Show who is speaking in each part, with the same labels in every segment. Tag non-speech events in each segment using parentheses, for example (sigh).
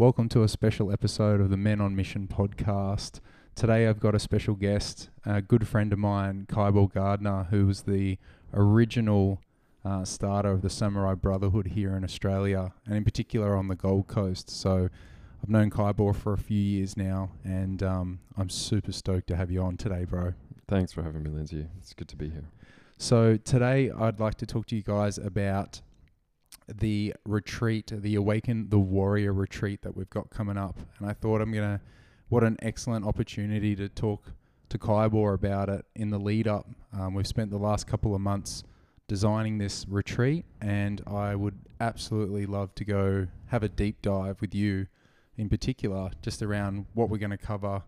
Speaker 1: Welcome to a special episode of the Men on Mission podcast. Today I've got a special guest, a good friend of mine, Kybal Gardner, who was the original uh, starter of the Samurai Brotherhood here in Australia, and in particular on the Gold Coast. So I've known Kybal for a few years now, and um, I'm super stoked to have you on today, bro.
Speaker 2: Thanks for having me, Lindsay. It's good to be here.
Speaker 1: So today I'd like to talk to you guys about the retreat, the Awaken the Warrior retreat that we've got coming up. And I thought I'm gonna, what an excellent opportunity to talk to Kybor about it in the lead up. Um, we've spent the last couple of months designing this retreat, and I would absolutely love to go have a deep dive with you, in particular, just around what we're going to cover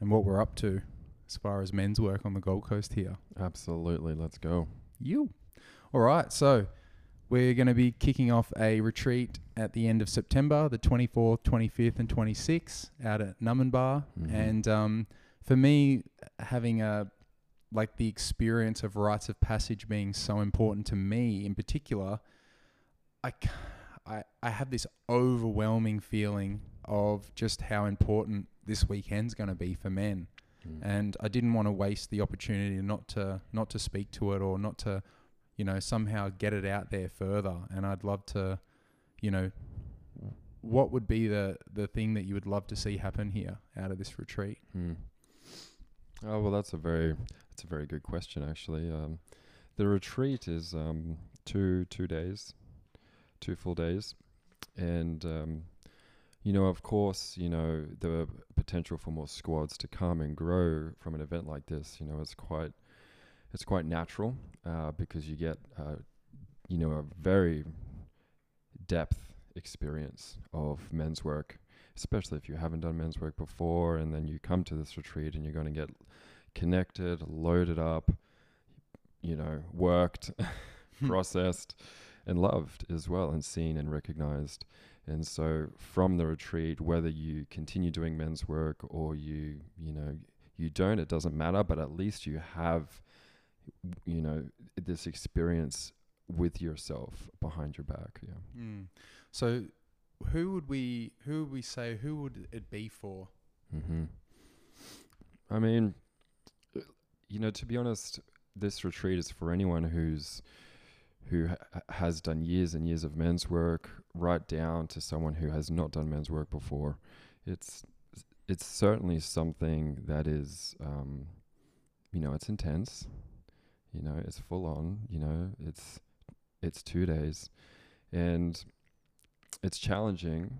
Speaker 1: and what we're up to as far as men's work on the Gold Coast here.
Speaker 2: Absolutely. Let's go.
Speaker 1: You. All right. So we're going to be kicking off a retreat at the end of September, the 24th, 25th, and 26th out at Numinbah.
Speaker 2: Mhm.
Speaker 1: And um, for me, having a like the experience of rites of passage being so important to me in particular, I I have this overwhelming feeling of just how important this weekend's going to be for men
Speaker 2: Mm.
Speaker 1: and I didn't want to waste the opportunity not to not to speak to it or not to, you know, somehow get it out there further. And I'd love to, you know, what would be the the thing that you would love to see happen here out of this retreat?
Speaker 2: Hmm. Oh well, that's a very that's a very good question actually. Um, the retreat is um, two two days, two full days, and um, you know, of course, you know the potential for more squads to come and grow from an event like this. You know, it's quite it's quite natural uh, because you get uh, you know a very depth experience of men's work especially if you haven't done men's work before and then you come to this retreat and you're going to get connected, loaded up, you know, worked, (laughs) processed, and loved as well, and seen and recognized. And so from the retreat, whether you continue doing men's work or you, you know, you don't, it doesn't matter, but at least you have, you know, this experience with yourself behind your back. Yeah.
Speaker 1: Mm. So, who would we who would we say who would it be for?
Speaker 2: Mm-hmm. I mean, you know, to be honest, this retreat is for anyone who's who ha- has done years and years of men's work, right down to someone who has not done men's work before. It's it's certainly something that is, um, you know, it's intense. You know, it's full on. You know, it's it's two days, and it's challenging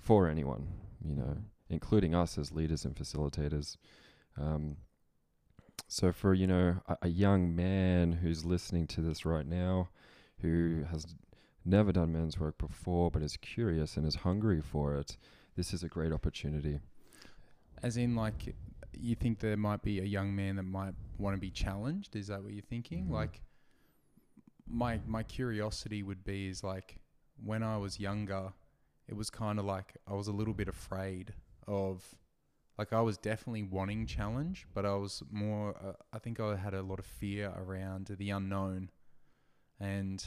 Speaker 2: for anyone. You know, including us as leaders and facilitators. Um, so for you know a, a young man who's listening to this right now, who has never done men's work before but is curious and is hungry for it, this is a great opportunity.
Speaker 1: As in, like, you think there might be a young man that might want to be challenged? Is that what you're thinking?
Speaker 2: Mhm.
Speaker 1: Like, my my curiosity would be is like when I was younger, it was kind of like I was a little bit afraid of, like, I was definitely wanting challenge, but I was more. Uh, I think I had a lot of fear around the unknown, and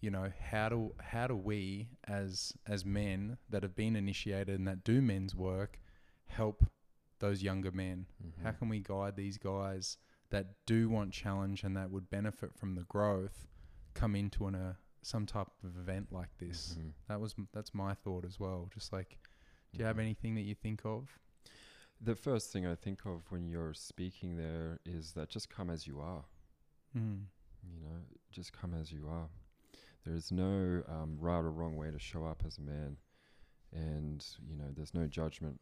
Speaker 1: you know how do how do we as as men that have been initiated and that do men's work help those younger men
Speaker 2: Mm-hmm.
Speaker 1: how can we guide these guys that do want challenge and that would benefit from the growth come into an, a some type of event like this
Speaker 2: Mhm.
Speaker 1: that was that's my thought as well just like do you have
Speaker 2: Mhm.
Speaker 1: anything that you think of
Speaker 2: The first thing I think of when you're speaking there is that just come as you are.
Speaker 1: mm.
Speaker 2: You know, just come as you are. There is no um, right or wrong way to show up as a man, and you know, there's no judgment.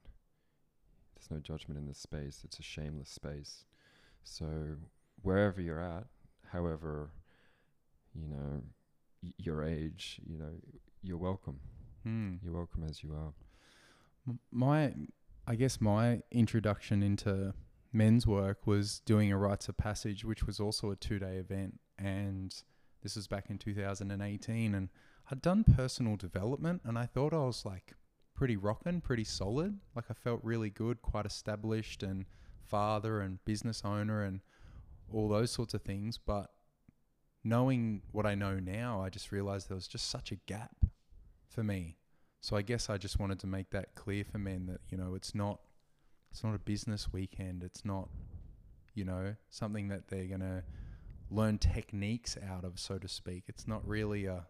Speaker 2: There's no judgment in this space. It's a shameless space. So wherever you're at, however, you know, y- your age, you know, you're welcome.
Speaker 1: Mm.
Speaker 2: You're welcome as you are.
Speaker 1: M- my i guess my introduction into men's work was doing a rites of passage which was also a two day event and this was back in 2018 and i'd done personal development and i thought i was like pretty rocking pretty solid like i felt really good quite established and father and business owner and all those sorts of things but knowing what i know now i just realized there was just such a gap for me So I guess I just wanted to make that clear for men that you know it's not it's not a business weekend. It's not you know something that they're gonna learn techniques out of, so to speak. It's not really a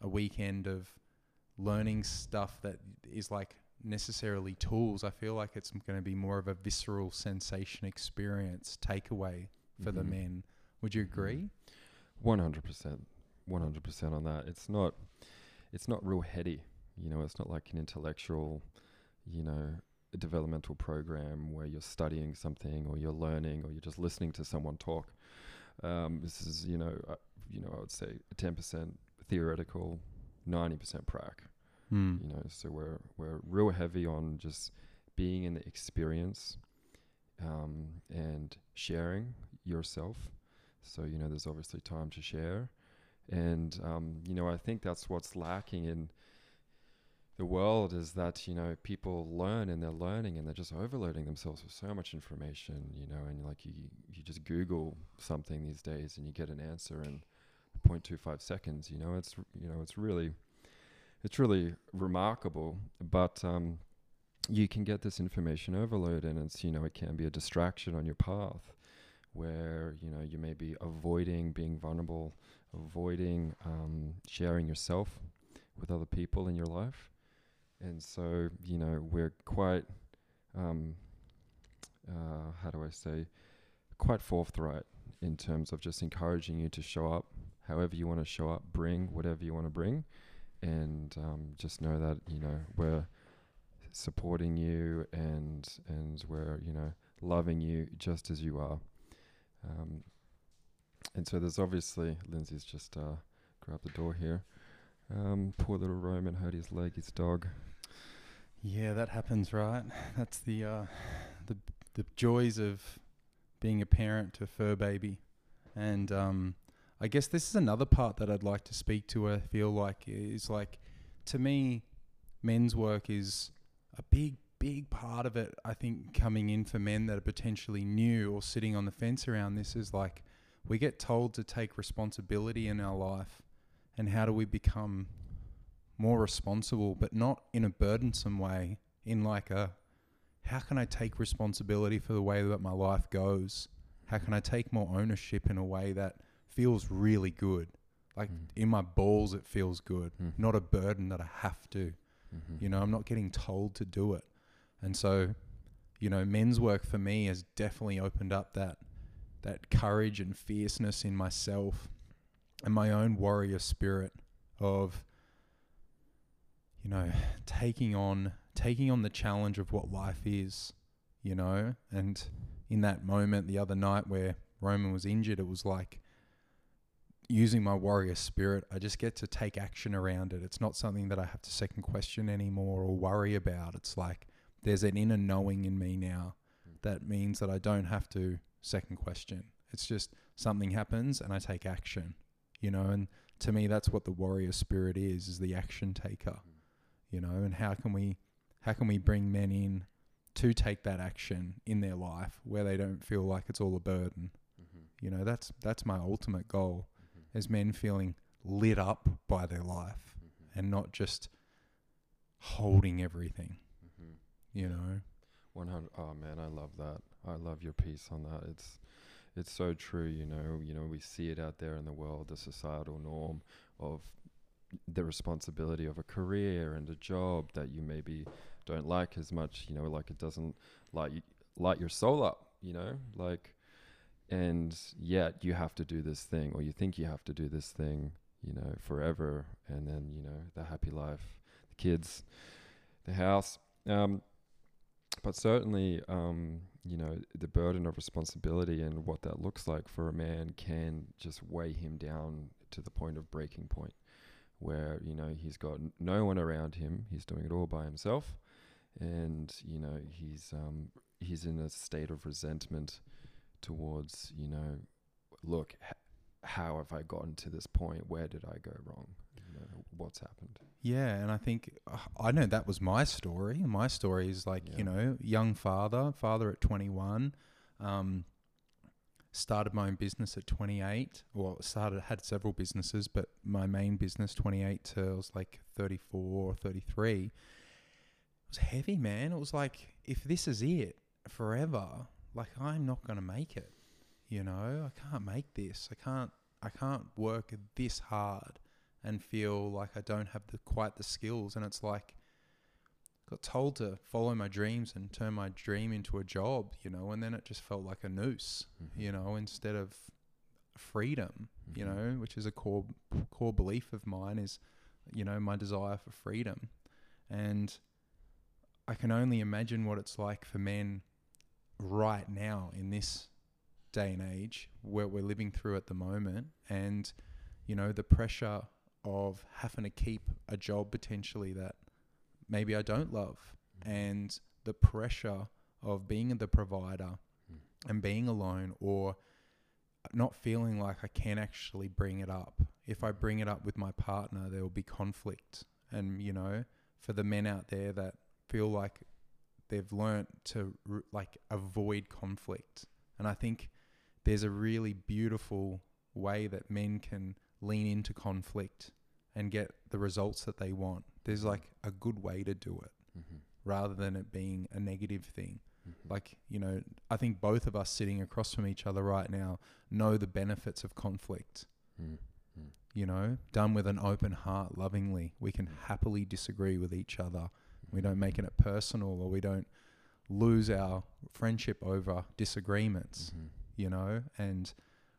Speaker 1: a weekend of learning stuff that is like necessarily tools. I feel like it's going to be more of a visceral sensation experience takeaway for the
Speaker 2: Mhm.
Speaker 1: men. Would you agree?
Speaker 2: One hundred percent, one hundred percent on that. It's not, it's not real heady. You know, it's not like an intellectual, you know, a developmental program where you're studying something or you're learning or you're just listening to someone talk. Um, this is, you know, uh, you know, I would say ten percent theoretical, ninety percent prac.
Speaker 1: Mm.
Speaker 2: You know, so we're we're real heavy on just being in the experience, um, and sharing yourself. So you know, there's obviously time to share, and um, you know, I think that's what's lacking in the world is that you know people learn and they're learning and they're just overloading themselves with so much information. You know, and like you you just Google something these days and you get an answer in 0.25 seconds. You know, it's you know it's really it's really remarkable, but um, you can get this information overload, and it's you know it can be a distraction on your path, where you know you may be avoiding being vulnerable, avoiding um, sharing yourself with other people in your life, and so you know we're quite, um, uh, how do I say, quite forthright in terms of just encouraging you to show up however you want to show up, bring whatever you want to bring. And um, just know that you know we're supporting you and and we're you know loving you just as you are. Um, and so there's obviously Lindsay's just uh, grabbed the door here. Um, poor little Roman hurt his leg his dog.
Speaker 1: Yeah, that happens, right? That's the uh, the the joys of being a parent to a fur baby, and um, I guess this is another part that I'd like to speak to. I feel like is like to me, men's work is a big big part of it. I think coming in for men that are potentially new or sitting on the fence around this is like we get told to take responsibility in our life, and how do we become more responsible, but not in a burdensome way, in like a how can I take responsibility for the way that my life goes? How can I take more ownership in a way that feels really good? Like
Speaker 2: Mm.
Speaker 1: in my balls, it feels good,
Speaker 2: Mm.
Speaker 1: not a burden that I have to.
Speaker 2: Mhm.
Speaker 1: You know, I'm not getting told to do it. And so, you know, men's work for me has definitely opened up that that courage and fierceness in myself and my own warrior spirit of you know, taking on taking on the challenge of what life is, you know, and in that moment the other night where Roman was injured, it was like using my warrior spirit, I just get to take action around it. It's not something that I have to second question anymore or worry about. It's like there's an inner knowing in me now that means that I don't have to second question. It's just something happens and I take action, you know, and to me that's what the warrior spirit is, is the action taker, you know, and how can we how can we bring men in to take that action in their life where they don't feel like it's all a burden.
Speaker 2: Mhm.
Speaker 1: You know, that's that's my ultimate goal Is men feeling lit up by their life
Speaker 2: Mhm.
Speaker 1: and not just holding everything,
Speaker 2: Mhm.
Speaker 1: you know.
Speaker 2: 100 oh man i love that i love your piece on that it's it's so true you know you know we see it out there in the world the societal norm of the responsibility of a career and a job that you maybe don't like as much you know like it doesn't light you, light your soul up you know like and yet you have to do this thing or you think you have to do this thing you know forever and then you know the happy life the kids the house. Um but certainly, um, you know, the burden of responsibility and what that looks like for a man can just weigh him down to the point of breaking point, where you know he's got no one around him, he's doing it all by himself, and you know he's um, he's in a state of resentment towards you know, look, h- how have I gotten to this point? Where did I go wrong? You know, what's happened?
Speaker 1: Yeah, and I think uh, I know that was my story. My story is like
Speaker 2: Yeah.
Speaker 1: you know, young father, father at twenty one, um, started my own business at 28. Well, started had several businesses, but my main business 28 to I was like 34 or 33. It was heavy, man. It was like if this is it forever, like I'm not going to make it. You know, I can't make this. I can't I can't work this hard and feel like I don't have the quite the skills and it's like got told to follow my dreams and turn my dream into a job, you know, and then it just felt like a noose,
Speaker 2: Mhm.
Speaker 1: you know, instead of freedom, you
Speaker 2: Mhm.
Speaker 1: know, which is a core core belief of mine is, you know, my desire for freedom. And I can only imagine what it's like for men right now in this day and age where we're living through at the moment and you know the pressure of having to keep a job potentially that maybe I don't love
Speaker 2: Mhm.
Speaker 1: and the pressure of being the provider
Speaker 2: Mm.
Speaker 1: and being alone or not feeling like I can actually bring it up. If I bring it up with my partner, there will be conflict. And, you know, for the men out there that feel like they've learnt to like avoid conflict. And I think there's a really beautiful way that men can lean into conflict and get the results that they want. There's like a good way to do it
Speaker 2: Mhm.
Speaker 1: rather than it being a negative thing.
Speaker 2: Mhm.
Speaker 1: Like, you know, I think both of us sitting across from each other right now know the benefits of conflict.
Speaker 2: Mm.
Speaker 1: You know, done with an open heart, lovingly. We can happily disagree with each other. We don't make it personal or we don't lose our friendship over disagreements,
Speaker 2: Mhm.
Speaker 1: you know? And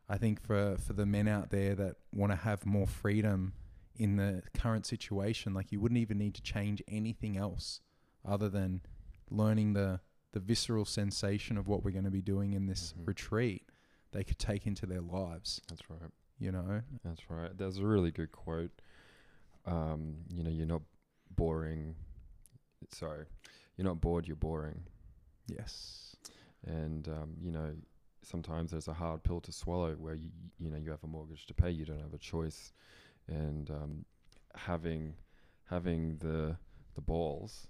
Speaker 1: I think for, for the men out there that want to have more freedom in the current situation, like you wouldn't even need to change anything else other than learning the, the visceral sensation of what we're going to be doing in this
Speaker 2: Mhm.
Speaker 1: retreat they could take into their lives,
Speaker 2: That's right.
Speaker 1: you know?
Speaker 2: That's right. There's a really good quote. Um, you know, you're not boring. Sorry, you're not bored. You're boring.
Speaker 1: Yes.
Speaker 2: And um, you know, sometimes there's a hard pill to swallow where you you know you have a mortgage to pay. You don't have a choice, and um, having having the the balls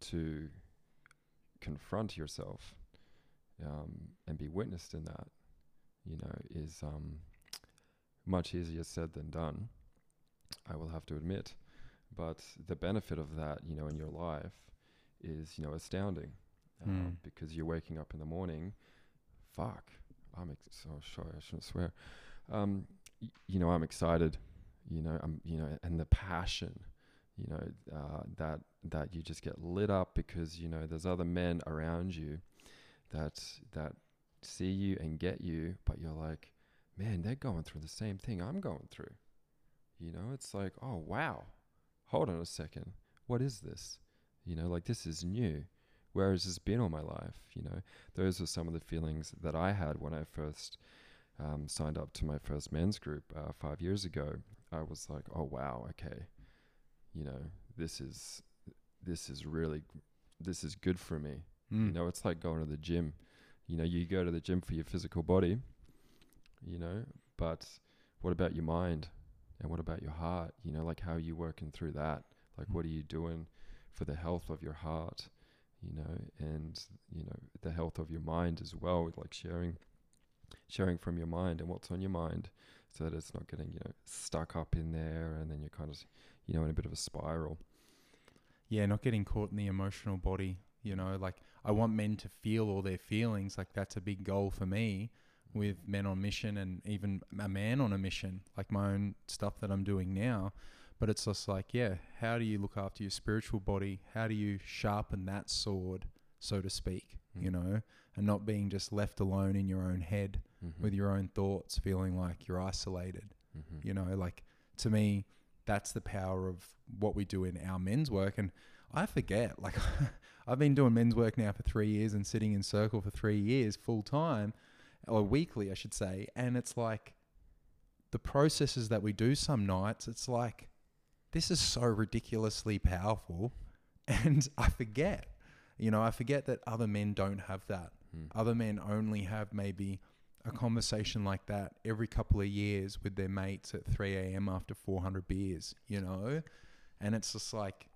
Speaker 2: to confront yourself um, and be witnessed in that, you know, is um, much easier said than done. I will have to admit, but the benefit of that, you know, in your life, is you know astounding, um,
Speaker 1: Mm.
Speaker 2: because you're waking up in the morning. Fuck, I'm ex- so sorry. I shouldn't swear. Um, y- you know, I'm excited. You know, I'm you know, and the passion. You know uh, that that you just get lit up because you know there's other men around you that that see you and get you, but you're like, man, they're going through the same thing I'm going through. You know, it's like, oh wow, hold on a second, what is this? You know, like this is new. Where has this been all my life? You know, those are some of the feelings that I had when I first um, signed up to my first men's group uh, five years ago. I was like, oh wow, okay, you know, this is this is really this is good for me.
Speaker 1: Mm.
Speaker 2: You know, it's like going to the gym. You know, you go to the gym for your physical body, you know, but what about your mind? And what about your heart? You know, like how are you working through that? Like, what are you doing for the health of your heart? You know, and, you know, the health of your mind as well, like sharing, sharing from your mind and what's on your mind so that it's not getting, you know, stuck up in there and then you're kind of, you know, in a bit of a spiral.
Speaker 1: yeah, not getting caught in the emotional body. You know, like I want men to feel all their feelings. Like that's a big goal for me with men on mission and even a man on a mission, like my own stuff that I'm doing now. But it's just like, yeah, how do you look after your spiritual body? How do you sharpen that sword, so to speak, you
Speaker 2: Mm.
Speaker 1: know, and not being just left alone in your own head
Speaker 2: Mhm.
Speaker 1: with your own thoughts, feeling like you're isolated.
Speaker 2: Mhm.
Speaker 1: You know, like to me, that's the power of what we do in our men's work. And I forget, like, (laughs) I've been doing men's work now for three years and sitting in circle for three years full time, or weekly, I should say. And it's like the processes that we do some nights, it's like, this is so ridiculously powerful. (laughs) And I forget, you know, I forget that other men don't have that
Speaker 2: Mm.
Speaker 1: other men only have maybe a conversation like that every couple of years with their mates at 3 a.m. after 400 beers, you know? And it's just like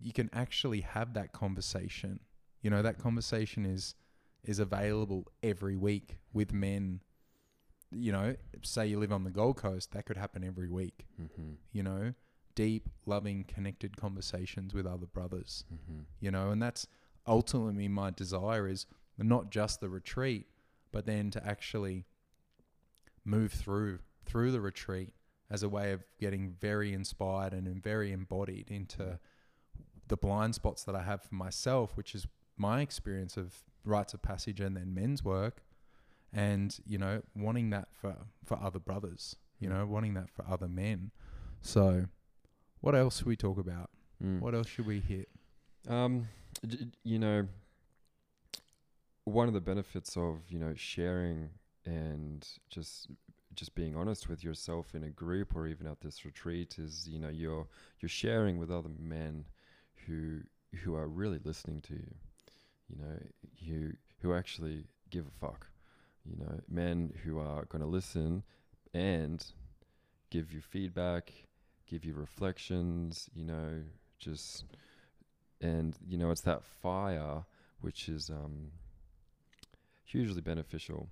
Speaker 1: you can actually have that conversation. You know, that conversation is is available every week with men. You know, say you live on the Gold Coast, that could happen every week.
Speaker 2: Mm-hmm.
Speaker 1: You know, deep, loving, connected conversations with other brothers.
Speaker 2: Mm-hmm.
Speaker 1: You know, and that's ultimately my desire is not just the retreat, but then to actually move through through the retreat as a way of getting very inspired and very embodied into the blind spots that I have for myself, which is my experience of rites of passage and then men's work, and you know, wanting that for for other brothers, you know, wanting that for other men. So, what else should we talk about?
Speaker 2: Mm.
Speaker 1: What else should we hit?
Speaker 2: Um, d- d- you know, one of the benefits of you know sharing and just just being honest with yourself in a group or even at this retreat is you know you're you're sharing with other men who who are really listening to you you know who who actually give a fuck you know men who are going to listen and give you feedback give you reflections you know just and you know it's that fire which is um hugely beneficial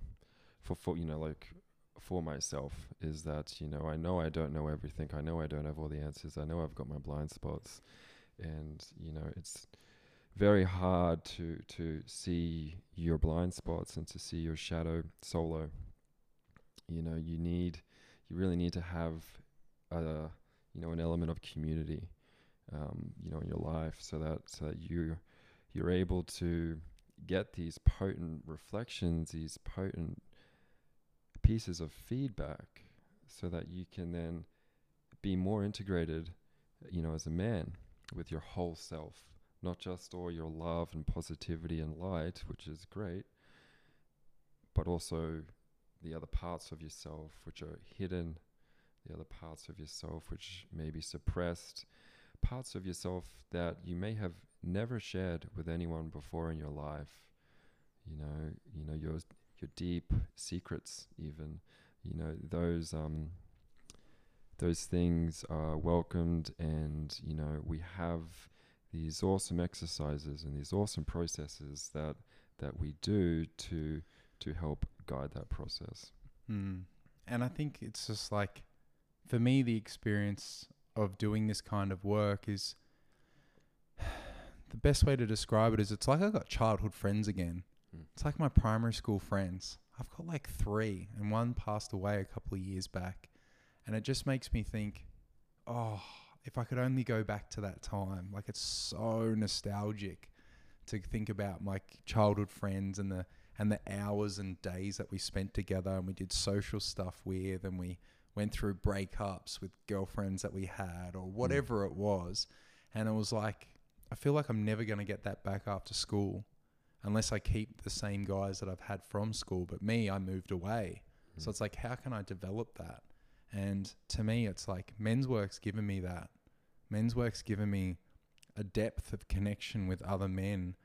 Speaker 2: for for you know like for myself is that you know I know I don't know everything. I know I don't have all the answers. I know I've got my blind spots. And you know it's very hard to to see your blind spots and to see your shadow solo. You know you need you really need to have a you know an element of community um, you know in your life so that so that you you're able to get these potent reflections these potent pieces of feedback so that you can then be more integrated you know as a man with your whole self not just all your love and positivity and light which is great but also the other parts of yourself which are hidden the other parts of yourself which may be suppressed parts of yourself that you may have never shared with anyone before in your life. You know you know your your deep secrets even. You know those um those things are welcomed and you know we have these awesome exercises and these awesome processes that that we do to to help guide that process
Speaker 1: Mm. And I think it's just like, for me, the experience of doing this kind of work is (sighs) the best way to describe it is it's like I got childhood friends again.
Speaker 2: Mm.
Speaker 1: It's like my primary school friends. I've got like three, and one passed away a couple of years back. And it just makes me think, oh, if I could only go back to that time. Like it's so nostalgic to think about my childhood friends and the and the hours and days that we spent together and we did social stuff with and we went through breakups with girlfriends that we had or whatever it was and it was like I feel like I'm never going to get that back after school unless I keep the same guys that I've had from school but me I moved away so
Speaker 2: Mm.
Speaker 1: it's like how can I develop that and to me it's like men's work's given me that men's work's given me a depth of connection with other men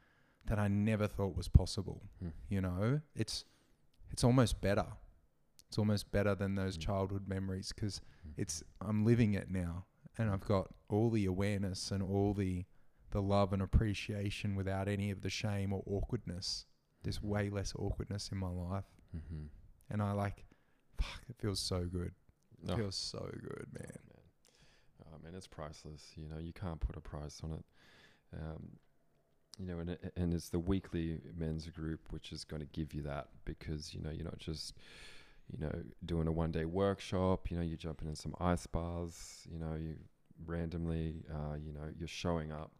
Speaker 1: that I never thought was possible
Speaker 2: Mm.
Speaker 1: you know it's it's almost better it's almost better than those
Speaker 2: Mm.
Speaker 1: childhood memories because
Speaker 2: Mm.
Speaker 1: it's i'm living it now and i've got all the awareness and all the the love and appreciation without any of the shame or awkwardness there's way less awkwardness in my life
Speaker 2: mm-hmm.
Speaker 1: and i like fuck it feels so good it
Speaker 2: Oh.
Speaker 1: feels so good man
Speaker 2: Oh, man. Oh, man, it's priceless. You know, you can't put a price on it. Um, you know, and and it's the weekly men's group which is going to give you that because you know you're not just you know doing a one day workshop. You know, you're jumping in some ice baths. You know, you randomly, uh, you know, you're showing up.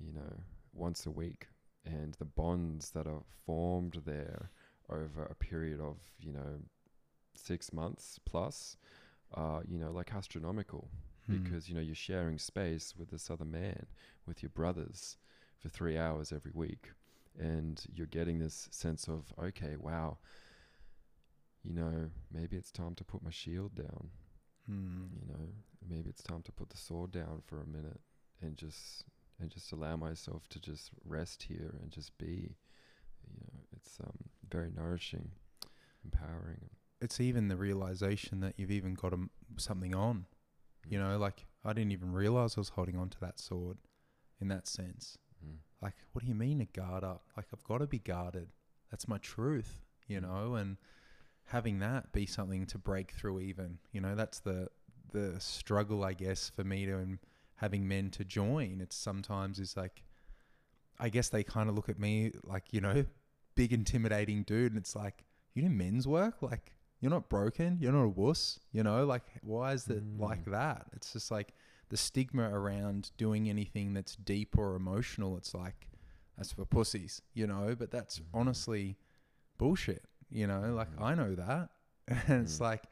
Speaker 2: You know, once a week, and the bonds that are formed there over a period of you know six months plus are you know like astronomical
Speaker 1: Hmm.
Speaker 2: because you know you're sharing space with this other man with your brothers for three hours every week and you're getting this sense of okay wow you know maybe it's time to put my shield down
Speaker 1: Hmm.
Speaker 2: you know maybe it's time to put the sword down for a minute and just and just allow myself to just rest here and just be you know it's um very nourishing empowering
Speaker 1: it's even the realization that you've even got a something on you know like i didn't even realize i was holding on to that sword in that sense
Speaker 2: mm.
Speaker 1: like what do you mean a guard up like i've got to be guarded that's my truth, you
Speaker 2: Mm.
Speaker 1: know, and having that be something to break through even, you know, that's the the struggle I guess for me to um, having men to join. It's sometimes is like I guess they kind of look at me like, you know, big intimidating dude and it's like, you do men's work? Like you're not broken, you're not a wuss, you know, like why is it like
Speaker 2: Mm.
Speaker 1: that? It's just like the stigma around doing anything that's deep or emotional, it's like that's for pussies, you know, but that's
Speaker 2: Mhm.
Speaker 1: honestly bullshit, you know, like
Speaker 2: Mhm.
Speaker 1: I know that. (laughs) And it's
Speaker 2: Mm.
Speaker 1: like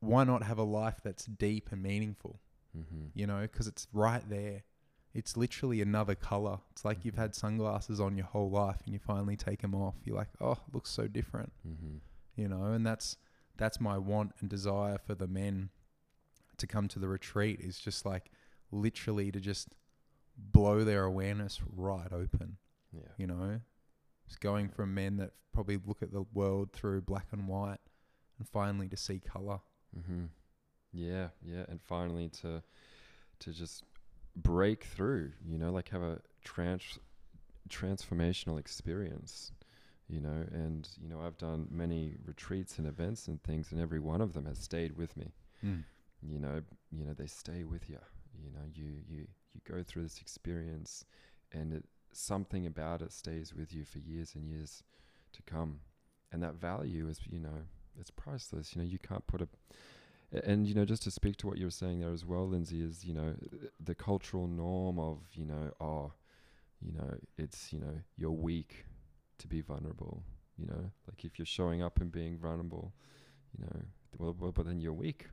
Speaker 1: why not have a life that's deep and meaningful,
Speaker 2: Mm-hmm.
Speaker 1: you know, because it's right there. It's literally another color. It's like you've
Speaker 2: Mhm.
Speaker 1: had sunglasses on your whole life and you finally take them off. You're like, "Oh, it looks so different."
Speaker 2: Mm-hmm.
Speaker 1: You know and that's that's my want and desire for the men to come to the retreat is just like literally to just blow their awareness right open
Speaker 2: Yeah.
Speaker 1: you know it's going from men that probably look at the world through black and white and finally to see color
Speaker 2: Mm-hmm. Yeah, yeah, and finally to to just break through, you know, like have a trans transformational experience, you know, and you know, I've done many retreats and events and things, and every one of them has stayed with me. Hmm. You know, you know, they stay with you. You know, you you you go through this experience, and it something about it stays with you for years and years to come, and that value is, you know, it's priceless. You know, you can't put a- and you know just to speak to what you were saying there as well lindsay is you know the cultural norm of you know oh you know it's you know you're weak to be vulnerable you know? Like if you're showing up and being vulnerable you know well, well but then you're weak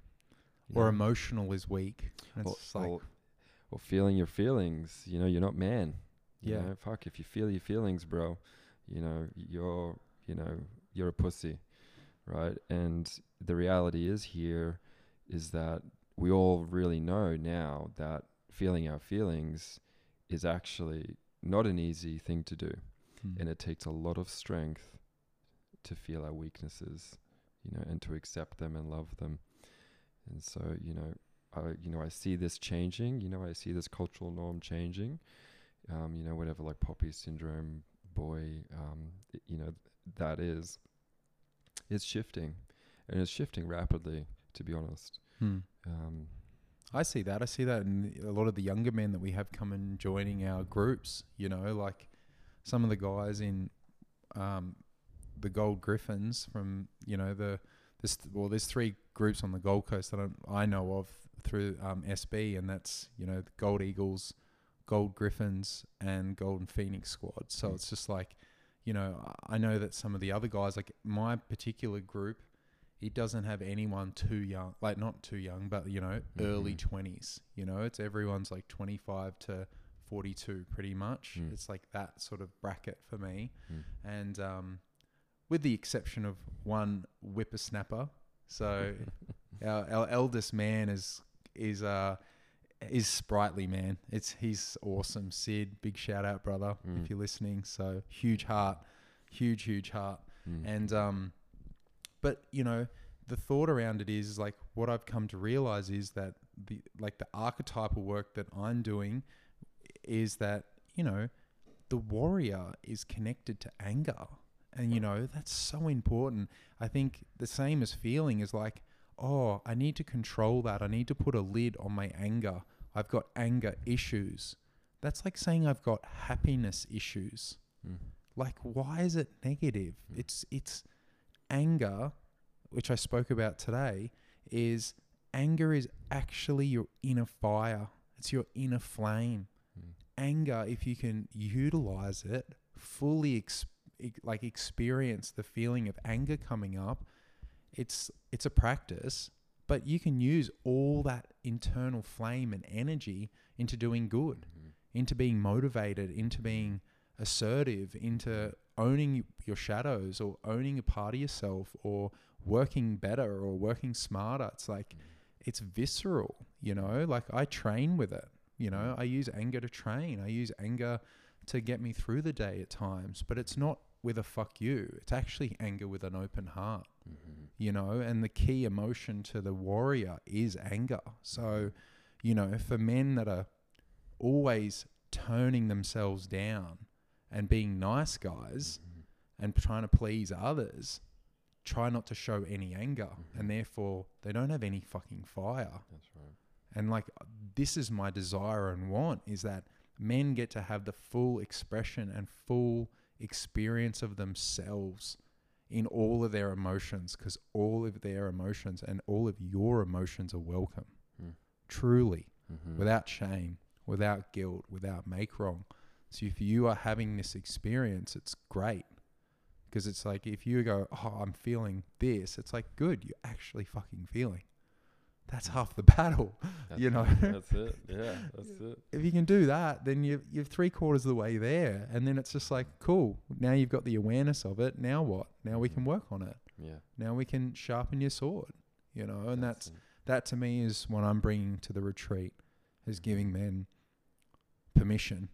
Speaker 2: you
Speaker 1: or
Speaker 2: know?
Speaker 1: emotional is weak. It's
Speaker 2: or,
Speaker 1: like
Speaker 2: or, or feeling your feelings you know you're not man you
Speaker 1: Yeah.
Speaker 2: know? Fuck if you feel your feelings bro you know you're you know you're a pussy right? And the reality is here is that we all really know now that feeling our feelings is actually not an easy thing to do
Speaker 1: hmm.
Speaker 2: and it takes a lot of strength to feel our weaknesses you know and to accept them and love them and so you know i you know i see this changing you know i see this cultural norm changing um you know whatever like poppy syndrome boy um i- you know that is it's shifting and it's shifting rapidly to be honest
Speaker 1: Hmm.
Speaker 2: um
Speaker 1: I see that. I see that in a lot of the younger men that we have come and joining our groups. You know, like some of the guys in um, the Gold Griffins from you know the this well, there's three groups on the Gold Coast that I, I know of through um, SB, and that's you know the Gold Eagles, Gold Griffins, and Golden Phoenix squad. So
Speaker 2: Mm.
Speaker 1: it's just like, you know, I know that some of the other guys, like my particular group, it doesn't have anyone too young, like not too young, but you know, early
Speaker 2: Mhm.
Speaker 1: twenties. You know, it's everyone's like twenty five to forty two, pretty much.
Speaker 2: Mm.
Speaker 1: It's like that sort of bracket for me,
Speaker 2: mm.
Speaker 1: and um, with the exception of one whippersnapper. So (laughs) our, our eldest man is is uh is sprightly man. It's he's awesome. Sid, big shout out, brother,
Speaker 2: Mm.
Speaker 1: if you're listening. So huge heart, huge huge heart.
Speaker 2: Mm.
Speaker 1: And um, but you know, the thought around it is like what I've come to realize is that the like the archetypal work that I'm doing is that you know the warrior is connected to anger, and you know that's so important. I think the same as feeling is like, oh, I need to control that. I need to put a lid on my anger. I've got anger issues. That's like saying I've got happiness issues
Speaker 2: Mm.
Speaker 1: like why is it negative
Speaker 2: Mm.
Speaker 1: it's it's anger which i spoke about today is anger is actually your inner fire it's your inner flame. Anger if you can utilize it fully ex- like experience the feeling of anger coming up it's it's a practice but you can use all that internal flame and energy into doing good
Speaker 2: Mhm.
Speaker 1: into being motivated, into being assertive, into owning your shadows or owning a part of yourself or working better or working smarter. It's like,
Speaker 2: Mm.
Speaker 1: it's visceral, you know? Like I train with it, you know? I use anger to train. I use anger to get me through the day at times, but it's not with a fuck you. It's actually anger with an open heart
Speaker 2: Mhm.
Speaker 1: you know, and the key emotion to the warrior is anger. So, you know, for men that are always toning themselves down and being nice guys
Speaker 2: Mhm.
Speaker 1: and trying to please others try not to show any anger
Speaker 2: Mhm.
Speaker 1: and therefore they don't have any fucking fire
Speaker 2: That's right.
Speaker 1: And like this is my desire and want is that men get to have the full expression and full experience of themselves in all of their emotions because all of their emotions and all of your emotions are welcome.
Speaker 2: Mm.
Speaker 1: truly.
Speaker 2: Mhm.
Speaker 1: without shame without guilt without make wrong. So if you are having this experience it's great. Because it's like if you go oh i'm feeling this it's like good you're actually fucking feeling that's half the battle (laughs)
Speaker 2: That's
Speaker 1: you know
Speaker 2: That's it. Yeah, (laughs) that's it.
Speaker 1: if you can do that, then you you're three quarters of the way there, and then it's just like cool. Now you've got the awareness of it. Now what? Now we can
Speaker 2: Mhm.
Speaker 1: work on it.
Speaker 2: Yeah.
Speaker 1: Now we can sharpen your sword. You know, and that's
Speaker 2: it.
Speaker 1: that to me is what I'm bringing to the retreat, is giving men permission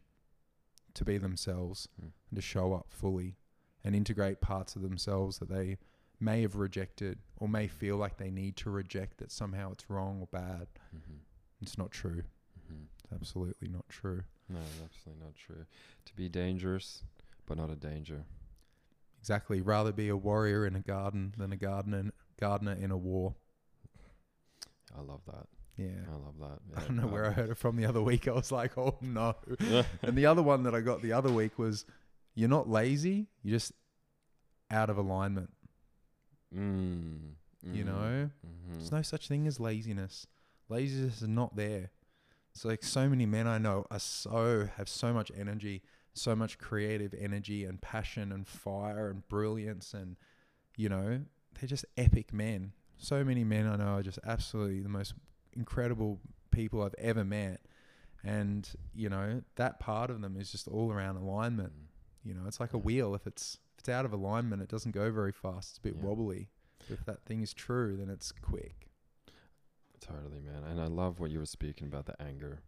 Speaker 1: to be themselves
Speaker 2: Mm.
Speaker 1: and to show up fully and integrate parts of themselves that they may have rejected or may feel like they need to reject that somehow it's wrong or bad.
Speaker 2: Mhm.
Speaker 1: It's not true.
Speaker 2: Mhm.
Speaker 1: It's absolutely not true.
Speaker 2: No, absolutely not true. To be dangerous, but not a danger.
Speaker 1: Exactly. Rather be a warrior in a garden than a gardener gardener in a war.
Speaker 2: I love that.
Speaker 1: Yeah.
Speaker 2: I love that.
Speaker 1: I don't know where I heard it from the other week. (laughs) I was like, oh no. (laughs) and the other one that I got the other week was you're not lazy, you're just out of alignment.
Speaker 2: Mm,
Speaker 1: You
Speaker 2: mhm,
Speaker 1: know?
Speaker 2: mhm.
Speaker 1: There's no such thing as laziness. Laziness is not there. It's like so many men I know are so have so much energy, so much creative energy and passion and fire and brilliance and you know, they're just epic men. So many men I know are just absolutely the most incredible people I've ever met. And, you know, that part of them is just all around alignment.
Speaker 2: Mm.
Speaker 1: You know, it's like a wheel. If it's it's out of alignment, it doesn't go very fast. It's a bit
Speaker 2: Yeah.
Speaker 1: wobbly. If that thing is true, then it's quick.
Speaker 2: Totally, man. And I love what you were speaking about the anger.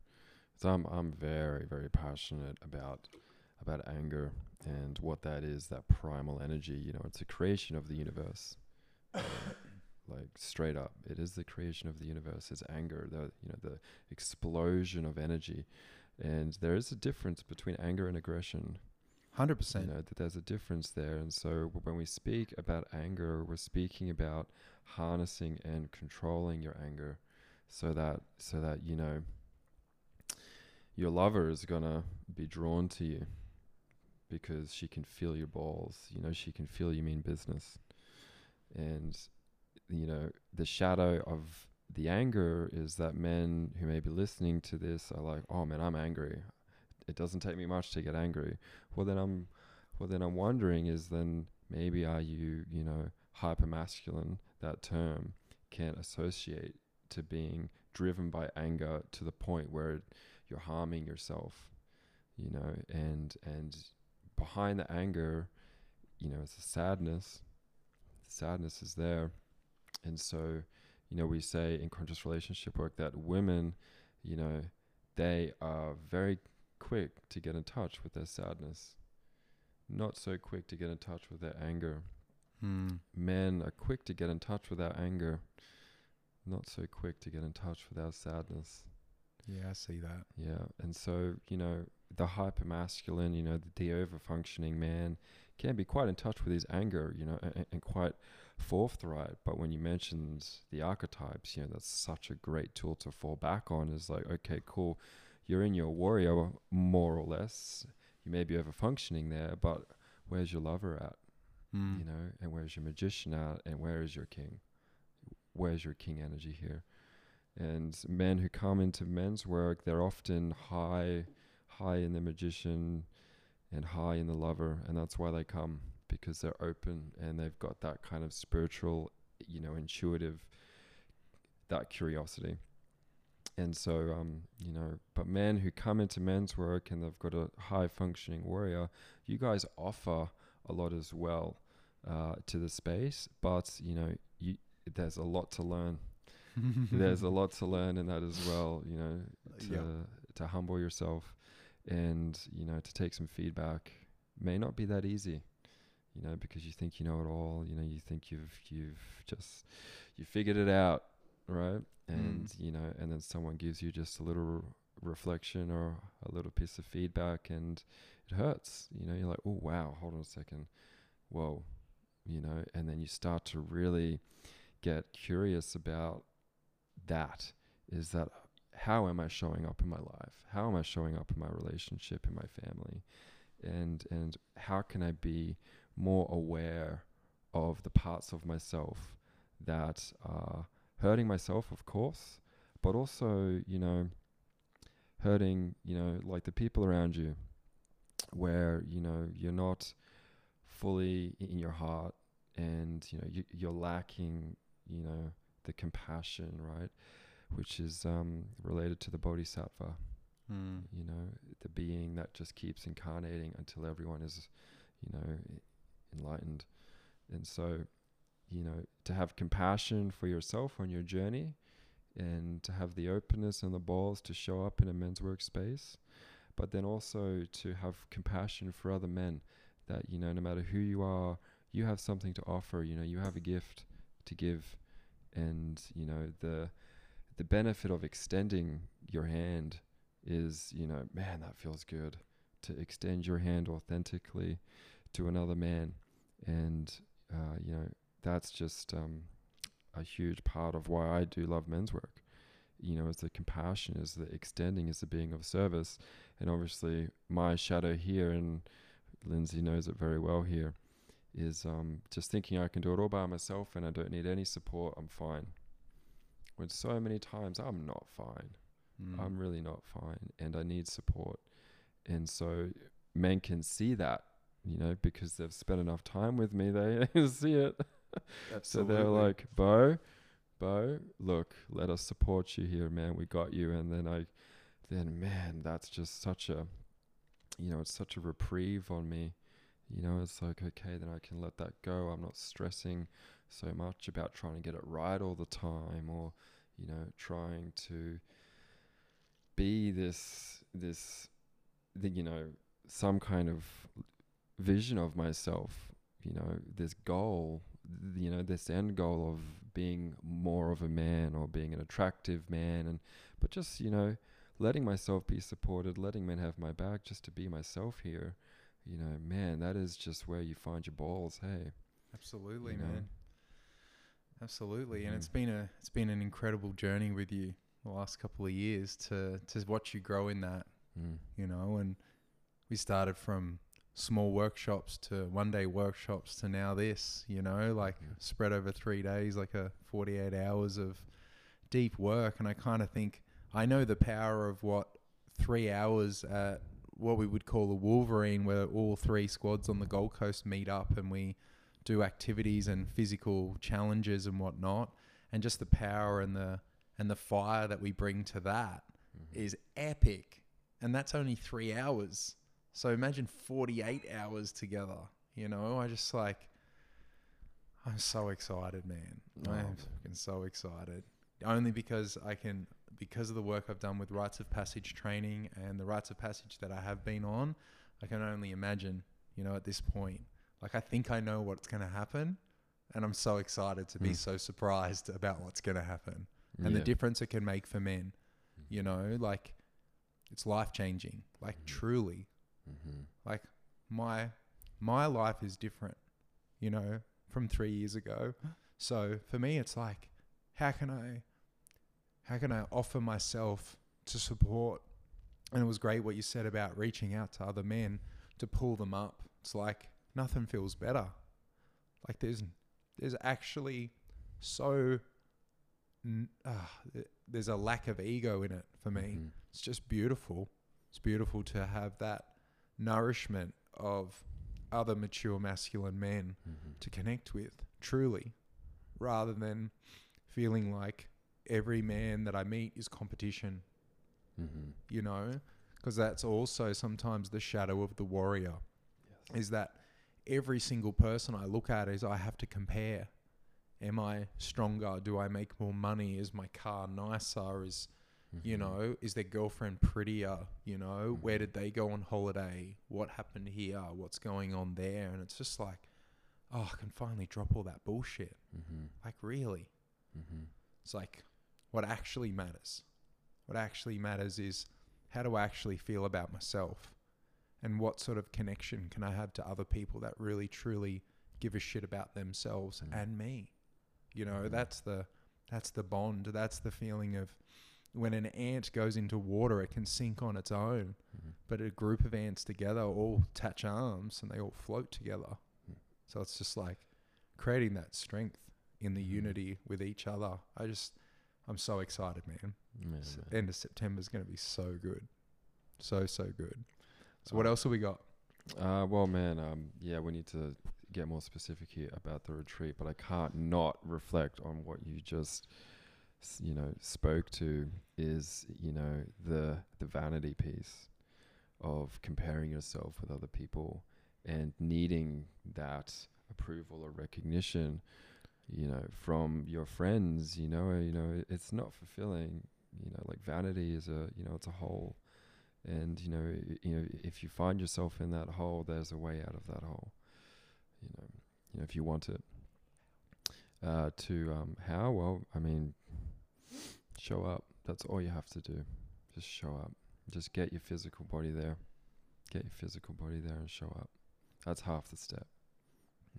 Speaker 2: So I'm I'm very very passionate about about anger and what that is. That primal energy. You know, it's a creation of the universe. (coughs) Uh, like straight up, it is the creation of the universe. It's anger. The you know the explosion of energy. And there is a difference between anger and aggression.
Speaker 1: Hundred
Speaker 2: you
Speaker 1: percent.
Speaker 2: know that there's a difference there and so when we speak about anger we're speaking about harnessing and controlling your anger so that so that you know your lover is gonna be drawn to you because she can feel your balls you know she can feel you mean business and you know the shadow of the anger is that men who may be listening to this are like oh man i'm angry it doesn't take me much to get angry. Well then i'm well then i'm wondering is then maybe are you you know hyper masculine that term can associate to being driven by anger to the point where you're harming yourself you know and and behind the anger you know it's a sadness. Sadness is there. And so you know we say in conscious relationship work that women you know they are very quick to get in touch with their sadness, not so quick to get in touch with their anger.
Speaker 1: Mm.
Speaker 2: Men are quick to get in touch with our anger, not so quick to get in touch with our sadness.
Speaker 1: Yeah, I see that.
Speaker 2: Yeah, and so you know the hyper masculine, you know, the, the over functioning man can be quite in touch with his anger, you know, and, and quite forthright. But when you mentioned the archetypes, you know, that's such a great tool to fall back on. Is like, okay, cool, you're in your warrior more or less. You may be over functioning there, but where's your lover at?
Speaker 1: Mm.
Speaker 2: You know, and where's your magician at? And where is your king? Where's your king energy here? And men who come into men's work, they're often high, high in the magician and high in the lover, and that's why they come because they're open and they've got that kind of spiritual, you know, intuitive, that curiosity. And so, um, you know, but men who come into men's work and they've got a high functioning warrior, you guys offer a lot as well uh, to the space, but you know, you there's a lot to learn. (laughs) there's a lot to learn in that as well. You know, to
Speaker 1: Yeah.
Speaker 2: to humble yourself and you know to take some feedback may not be that easy. You know, because you think you know it all. You know, you think you've you've just you figured it out, right? Mm. And you know, and then someone gives you just a little reflection or a little piece of feedback and it hurts. You know, you're like, oh wow, hold on a second, whoa, you know, and then you start to really get curious about that. Is that how am I showing up in my life? How am I showing up in my relationship, in my family, and and how can I be more aware of the parts of myself that are hurting myself, of course, but also, you know, hurting, you know, like the people around you, where, you know, you're not fully in your heart and, you know, you, you're lacking, you know, the compassion, right? Which is um, related to the bodhisattva,
Speaker 1: Mm.
Speaker 2: you know, the being that just keeps incarnating until everyone is, you know, enlightened. And so, you know, to have compassion for yourself on your journey and to have the openness and the balls to show up in a men's workspace, but then also to have compassion for other men that, you know, no matter who you are, you have something to offer, you know, you have a gift to give. And, you know, the the benefit of extending your hand is, you know, man, that feels good to extend your hand authentically to another man. And, uh, you know, that's just um, a huge part of why I do love men's work. You know, is the compassion, is the extending, is the being of service. And obviously, my shadow here, and Lindsay knows it very well here, is um, just thinking I can do it all by myself and I don't need any support, I'm fine. When so many times I'm not fine.
Speaker 1: Mm.
Speaker 2: I'm really not fine and I need support. And so men can see that, you know, because they've spent enough time with me, they (laughs) see it. So they're like, Bo, Bo, look, let us support you here, man. We got you. And then I, then man, that's just such a, you know, it's such a reprieve on me. You know, it's like, okay, then I can let that go. I'm not stressing so much about trying to get it right all the time or, you know, trying to be this, this, the, you know, some kind of vision of myself, you know, this goal, you know, this end goal of being more of a man or being an attractive man and but just, you know, letting myself be supported, letting men have my back just to be myself here. You know, man, that is just where you find your balls, hey.
Speaker 1: Absolutely,
Speaker 2: you know.
Speaker 1: man. Absolutely, and
Speaker 2: Mhm.
Speaker 1: it's been a it's been an incredible journey with you the last couple of years to to watch you grow in that,
Speaker 2: Mm.
Speaker 1: you know. And we started from small workshops to one day workshops to now this, you know, like
Speaker 2: Yeah.
Speaker 1: spread over three days, like a forty eight hours of deep work. And I kind of think I know the power of what three hours at what we would call a Wolverine, where all three squads on the Gold Coast meet up and we do activities and physical challenges and whatnot, and just the power and the and the fire that we bring to that
Speaker 2: Mhm.
Speaker 1: is epic. And that's only three hours. So imagine 48 hours together. You know, I just like, I'm so excited, man.
Speaker 2: Oh,
Speaker 1: I am fucking so excited. Only because I can, because of the work I've done with rites of passage training and the rites of passage that I have been on, I can only imagine, you know, at this point. Like, I think I know what's going to happen. And I'm so excited to be
Speaker 2: Mm.
Speaker 1: so surprised about what's going to happen and the difference it can make for men. You know, like it's life changing. Like
Speaker 2: Mhm.
Speaker 1: truly,
Speaker 2: Mhm.
Speaker 1: like my my life is different. You know, from three years ago. (gasps) So for me, it's like, how can I, how can I offer myself to support? And it was great what you said about reaching out to other men to pull them up. It's like nothing feels better. Like there's there's actually so ah, there's a lack of ego in it for me.
Speaker 2: Mhm.
Speaker 1: It's just beautiful. It's beautiful to have that nourishment of other mature masculine men
Speaker 2: Mhm.
Speaker 1: to connect with, truly, rather than feeling like every man that I meet is competition,
Speaker 2: Mhm.
Speaker 1: you know? Because that's also sometimes the shadow of the warrior
Speaker 2: Yes.
Speaker 1: is that every single person I look at is I have to compare. Am I stronger? Do I make more money? Is my car nicer? Is you
Speaker 2: Mhm.
Speaker 1: know, is their girlfriend prettier? You know, where
Speaker 2: Mhm.
Speaker 1: did they go on holiday? What happened here? What's going on there? And it's just like, oh, I can finally drop all that bullshit.
Speaker 2: Mhm.
Speaker 1: Like, really?
Speaker 2: Mhm.
Speaker 1: It's like, what actually matters? What actually matters is how do I actually feel about myself? And what sort of connection can I have to other people that really truly give a shit about themselves
Speaker 2: Mm.
Speaker 1: and me? You know,
Speaker 2: Mhm.
Speaker 1: that's the that's the bond. That's the feeling of when an ant goes into water, it can sink on its own.
Speaker 2: Mhm.
Speaker 1: But a group of ants together all attach arms and they all float together.
Speaker 2: Mm.
Speaker 1: So it's just like creating that strength in the
Speaker 2: Mhm.
Speaker 1: unity with each other. I just, I'm so excited, man.
Speaker 2: Yeah,
Speaker 1: S-
Speaker 2: man.
Speaker 1: End of September is going to be so good. So, so good. So, what
Speaker 2: Um,
Speaker 1: else have we got?
Speaker 2: Uh, well, man, um, yeah, we need to get more specific here about the retreat, but I can't not reflect on what you just, you know, spoke to is, you know, the the vanity piece of comparing yourself with other people and needing that approval or recognition, you know, from your friends. You know, you know, it's not fulfilling. You know, like vanity is a, you know, it's a hole and you know you know if you find yourself in that hole there's a way out of that hole you know you know if you want it uh to um how well i mean show up. That's all you have to do. Just show up. Just get your physical body there. Get your physical body there and show up. That's half the step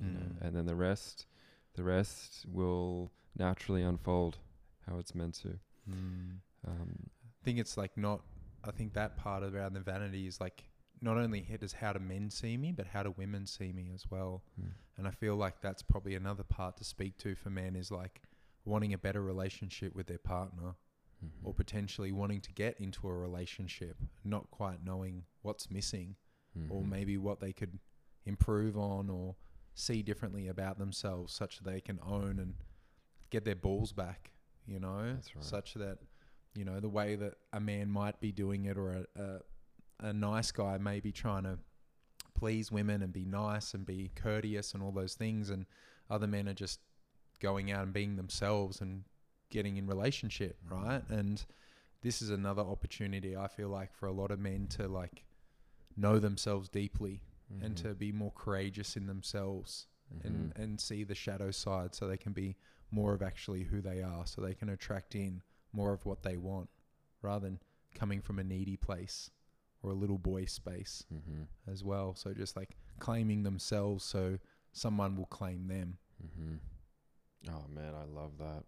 Speaker 2: you know?
Speaker 1: Mm.
Speaker 2: and then the rest the rest will naturally unfold how it's meant to.
Speaker 1: Mm.
Speaker 2: um
Speaker 1: I think it's like not, I think that part around the vanity is like not only hit as how do men see me, but how do women see me as well.
Speaker 2: mm,
Speaker 1: And I feel like that's probably another part to speak to for men is like wanting a better relationship with their partner
Speaker 2: mhm,
Speaker 1: or potentially wanting to get into a relationship, not quite knowing what's missing or
Speaker 2: mhm.
Speaker 1: maybe what they could improve on or see differently about themselves such that they can own and get their balls back, you know,
Speaker 2: That's right.
Speaker 1: such that, you know, the way that a man might be doing it or a, a, a nice guy may be trying to please women and be nice and be courteous and all those things and other men are just going out and being themselves and getting in relationship,
Speaker 2: Mhm.
Speaker 1: right? And this is another opportunity I feel like for a lot of men to like know themselves deeply and
Speaker 2: Mhm.
Speaker 1: to be more courageous in themselves and
Speaker 2: Mhm.
Speaker 1: and see the shadow side so they can be more of actually who they are so they can attract in more of what they want rather than coming from a needy place or a little boy space
Speaker 2: Mhm.
Speaker 1: as well so just like claiming themselves so someone will claim them
Speaker 2: hmm Oh man, I love that.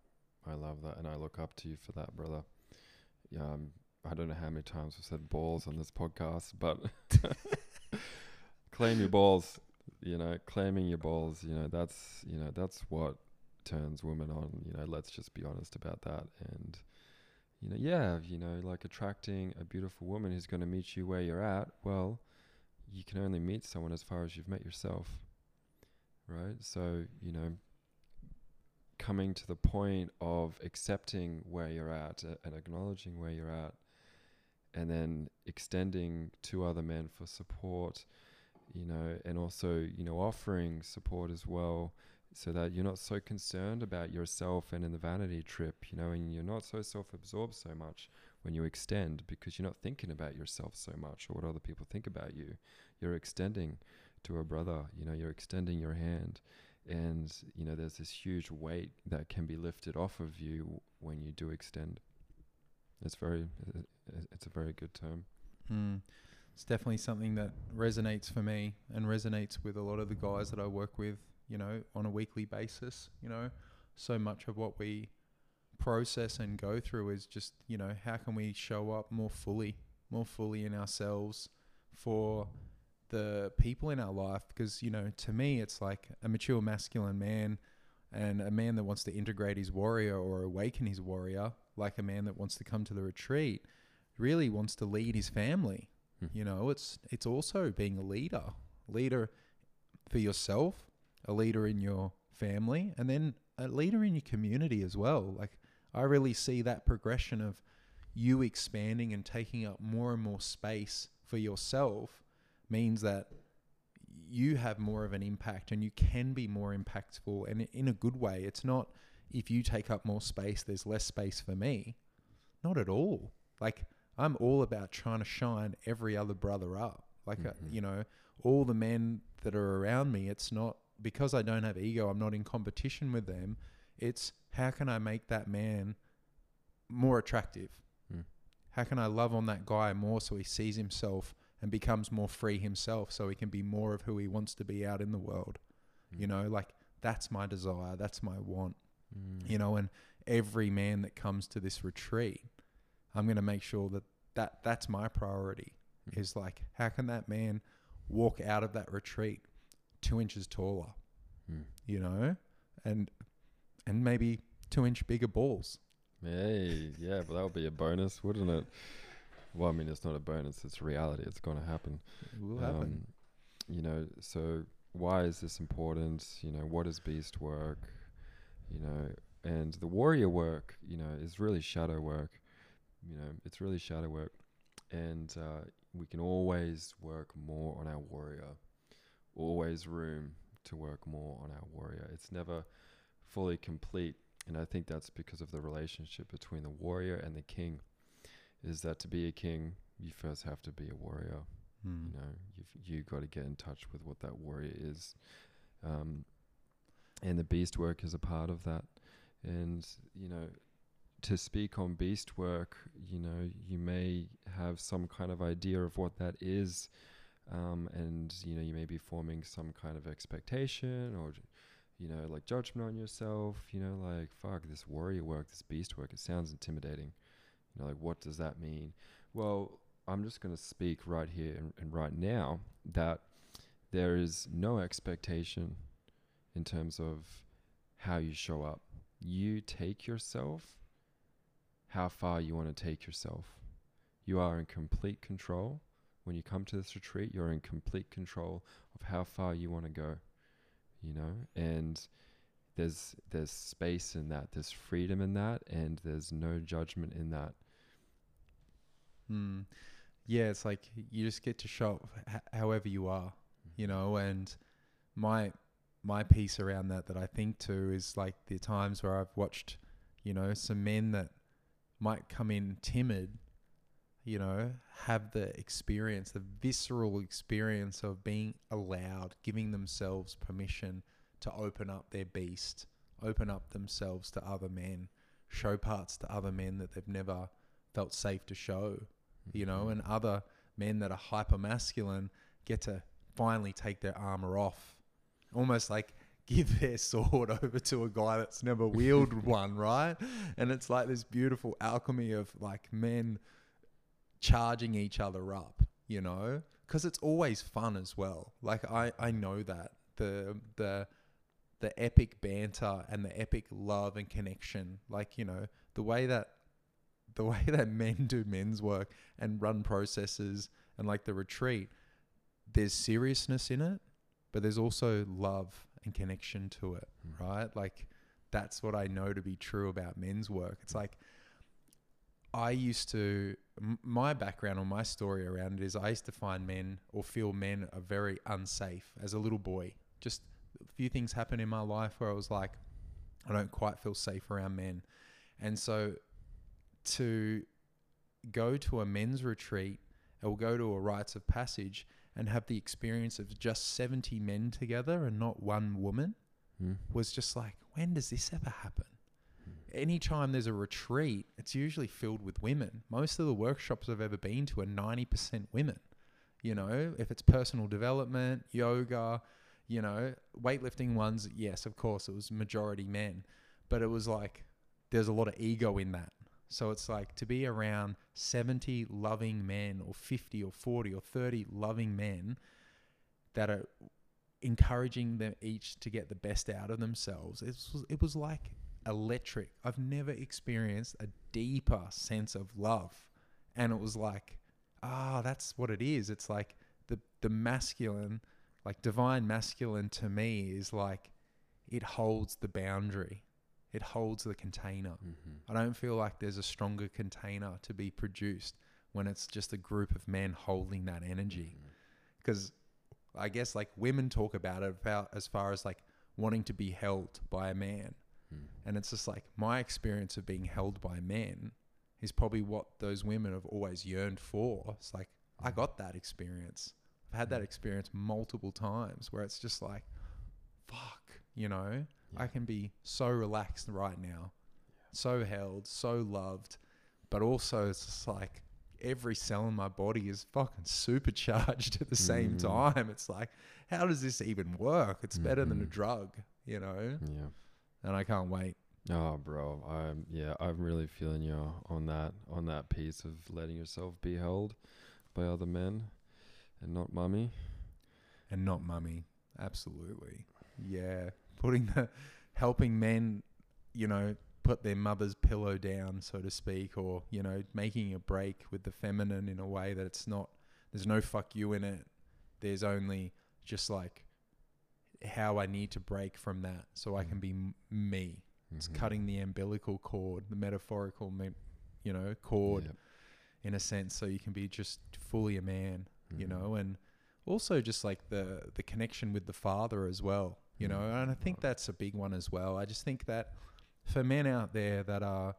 Speaker 2: I love that, and I look up to you for that, brother. Yeah, um, I don't know how many times we've said balls on this podcast, but (laughs) claim your balls. You know, claiming your balls. You know, that's you know that's what turns women on. You know, let's just be honest about that. And you know, yeah, you know, like attracting a beautiful woman who's going to meet you where you're at. Well, you can only meet someone as far as you've met yourself, right? So you know, coming to the point of accepting where you're at uh, and acknowledging where you're at and then extending to other men for support you know and also you know offering support as well so that you're not so concerned about yourself and in the vanity trip you know and you're not so self-absorbed so much when you extend because you're not thinking about yourself so much or what other people think about you. You're extending to a brother you know you're extending your hand and you know there's this huge weight that can be lifted off of you when you do extend it's very uh, it's a very good term
Speaker 1: Mm. It's definitely something that resonates for me and resonates with a lot of the guys that I work with, you know, on a weekly basis. You know, so much of what we process and go through is just, you know, how can we show up more fully, more fully in ourselves for the people in our life? Because, you know, to me, it's like a mature masculine man and a man that wants to integrate his warrior or awaken his warrior, like a man that wants to come to the retreat really wants to lead his family.
Speaker 2: Hmm.
Speaker 1: You know, it's it's also being a leader, leader for yourself, a leader in your family, and then a leader in your community as well. Like I really see that progression of you expanding and taking up more and more space for yourself means that you have more of an impact and you can be more impactful and in a good way. It's not if you take up more space, there's less space for me. Not at all. Like I'm all about trying to shine every other brother up. Like uh,
Speaker 2: Mhm.
Speaker 1: you know, all the men that are around me. It's not because I don't have ego. I'm not in competition with them. It's how can I make that man more attractive?
Speaker 2: Mm.
Speaker 1: How can I love on that guy more so he sees himself and becomes more free himself so he can be more of who he wants to be out in the world? You
Speaker 2: Mm.
Speaker 1: know, like that's my desire, that's my want,
Speaker 2: Mm.
Speaker 1: you know, and every man that comes to this retreat, I'm going to make sure that, that that's my priority
Speaker 2: Mm.
Speaker 1: is like, how can that man walk out of that retreat two inches taller,
Speaker 2: Mm.
Speaker 1: you know, and, and maybe two inch bigger balls.
Speaker 2: Hey, yeah, but that would be a bonus, wouldn't it? Well, I mean, it's not a bonus; it's reality. It's going to happen.
Speaker 1: It will happen.
Speaker 2: Um, you know, so why is this important? You know, what is beast work? You know, and the warrior work, you know, is really shadow work. You know, it's really shadow work, and uh, we can always work more on our warrior. Always room to work more on our warrior. It's never fully complete, and I think that's because of the relationship between the warrior and the king. Is that to be a king, you first have to be a warrior.
Speaker 1: Mm.
Speaker 2: you know you've you got to get in touch with what that warrior is. Um and the beast work is a part of that. And you know to speak on beast work you know you may have some kind of idea of what that is um and you know you may be forming some kind of expectation or you know like judgment on yourself you know like fuck this warrior work this beast work it sounds intimidating you know like what does that mean well I'm just going to speak right here and, and right now that there is no expectation in terms of how you show up. You take yourself how far you want to take yourself. You are in complete control. When you come to this retreat, you're in complete control of how far you want to go. You know, and there's there's space in that, there's freedom in that, and there's no judgment in that.
Speaker 1: Mm. Yeah, it's like you just get to show up h- however you are, you know. And my my piece around that that I think too is like the times where I've watched, you know, some men that might come in timid, you know, have the experience, the visceral experience of being allowed, giving themselves permission to open up their beast, open up themselves to other men, show parts to other men that they've never felt safe to show you know, mm-hmm. and other men that are hyper masculine get to finally take their armor off, almost like give their sword (laughs) over to a guy that's never wielded (laughs) one, right? And it's like this beautiful alchemy of like men charging each other up, you know, because it's always fun as well. Like I, I know that the the the epic banter and the epic love and connection, like you know, the way that the way (laughs) that men do men's work and run processes and like the retreat, there's seriousness in it, but there's also love and connection to it,
Speaker 2: Mm.
Speaker 1: right? Like that's what I know to be true about men's work. It's like I used to, m- my background or my story around it is I used to find men or feel men are very unsafe as a little boy. Just a few things happened in my life where I was like, I don't quite feel safe around men. And so to go to a men's retreat or go to a rites of passage and have the experience of just 70 men together and not one woman
Speaker 2: Mm.
Speaker 1: was just like, when does this ever happen? Anytime there's a retreat, it's usually filled with women. Most of the workshops I've ever been to are 90% women. You know, if it's personal development, yoga, you know, weightlifting ones, yes, of course, it was majority men. But it was like, there's a lot of ego in that. So it's like to be around 70 loving men or 50 or 40 or 30 loving men that are encouraging them each to get the best out of themselves. It was, it was like electric. I've never experienced a deeper sense of love. And it was like, ah, that's what it is. It's like the, the masculine, like divine masculine to me is like it holds the boundary, it holds the container.
Speaker 2: Mm-hmm.
Speaker 1: I don't feel like there's a stronger container to be produced when it's just a group of men holding that energy.
Speaker 2: Mm-hmm.
Speaker 1: Because I guess like women talk about it about as far as like wanting to be held by a man.
Speaker 2: Mm.
Speaker 1: And it's just like my experience of being held by men is probably what those women have always yearned for. It's like, I got that experience. I've had that experience multiple times where it's just like, fuck, you know, I can be so relaxed right now, so held, so loved, but also it's just like, every cell in my body is fucking supercharged (laughs) at the same
Speaker 2: Mm.
Speaker 1: time. It's like, how does this even work? It's better than a
Speaker 2: Mhm.
Speaker 1: drug, you know?
Speaker 2: Yeah.
Speaker 1: And I can't wait.
Speaker 2: Oh, bro. I'm yeah. I'm really feeling you on that on that piece of letting yourself be held by other men, and not mummy.
Speaker 1: And not mummy. Absolutely. Yeah. Putting the, helping men, you know, put their mother's pillow down, so to speak, or, you know, making a break with the feminine in a way that it's not, there's no fuck you in it. There's only just like how I need to break from that so I can be m- me. It's
Speaker 2: Mhm.
Speaker 1: cutting the umbilical cord, the metaphorical, me- you know, cord
Speaker 2: Yep.
Speaker 1: in a sense, so you can be just fully a man, you
Speaker 2: Mhm.
Speaker 1: know, and also just like the the connection with the father as well, you know,
Speaker 2: Mm.
Speaker 1: and I think that's a big one as well. I just think that for men out there that are,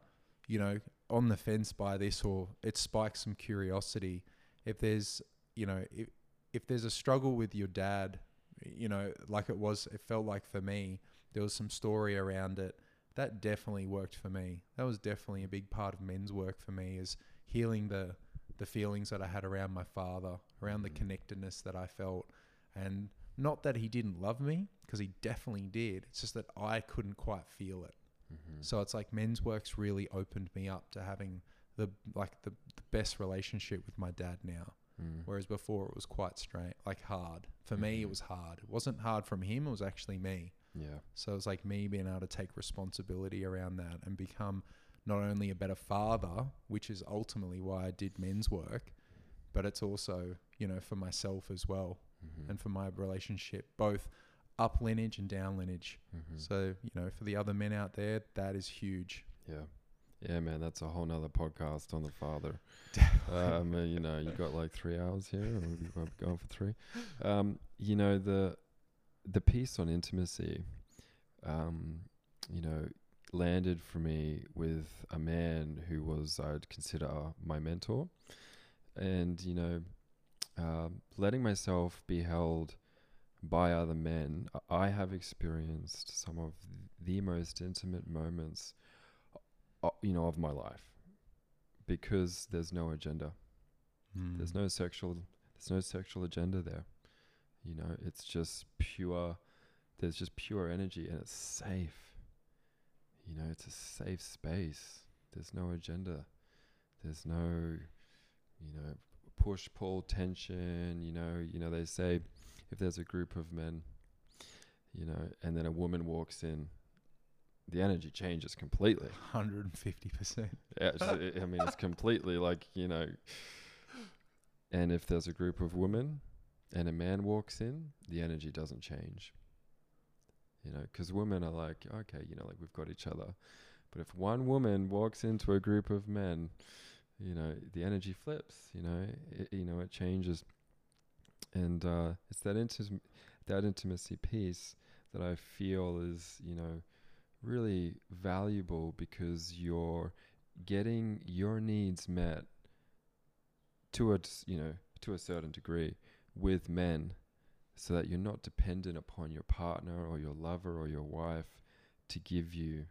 Speaker 1: you know, on the fence by this or it spikes some curiosity, if there's, you know, if if there's a struggle with your dad, you know, like it was, it felt like for me, there was some story around it. That definitely worked for me. That was definitely a big part of men's work for me is healing the the feelings that I had around my father, around the
Speaker 2: Mhm.
Speaker 1: connectedness that I felt, and not that he didn't love me because he definitely did. It's just that I couldn't quite feel it.
Speaker 2: Mhm.
Speaker 1: So it's like men's works really opened me up to having the like the, the best relationship with my dad now.
Speaker 2: Mm.
Speaker 1: Whereas before it was quite straight, like hard. For me, it
Speaker 2: Mhm.
Speaker 1: was hard. It wasn't hard from him. It was actually me.
Speaker 2: Yeah.
Speaker 1: So it was like me being able to take responsibility around that and become not only a better father, which is ultimately why I did men's work, but it's also, you know, for myself as well
Speaker 2: Mhm.
Speaker 1: and for my relationship, both up lineage and down lineage.
Speaker 2: Mhm.
Speaker 1: So, you know, for the other men out there, that is huge.
Speaker 2: Yeah. Yeah, man, that's a whole nother podcast on the father. (laughs) Um, uh, you know, you got like three hours here, or we might be going for three. Um, you know, the the piece on intimacy, um, you know, landed for me with a man who was I'd consider my mentor, and you know, um, letting myself be held by other men. I have experienced some of the most intimate moments, uh, you know, of my life because there's no agenda. There's
Speaker 1: Mm.
Speaker 2: no sexual there's no sexual agenda there. You know, it's just pure there's just pure energy and it's safe. You know, it's a safe space. There's no agenda. There's no you know, push pull tension, you know, you know they say if there's a group of men, you know, and then a woman walks in, the energy changes completely.
Speaker 1: 150%.
Speaker 2: Yeah, I I mean, it's completely like you know. And if there's a group of women, and a man walks in, the energy doesn't change. You know, because women are like, okay, you know, like we've got each other. But if one woman walks into a group of men, you know, the energy flips. You know, it, you know, it changes. And uh, it's that intim- that intimacy piece that I feel is, you know, really valuable because you're getting your needs met to a you know to a certain degree with men so that you're not dependent upon your partner or your lover or your wife to give you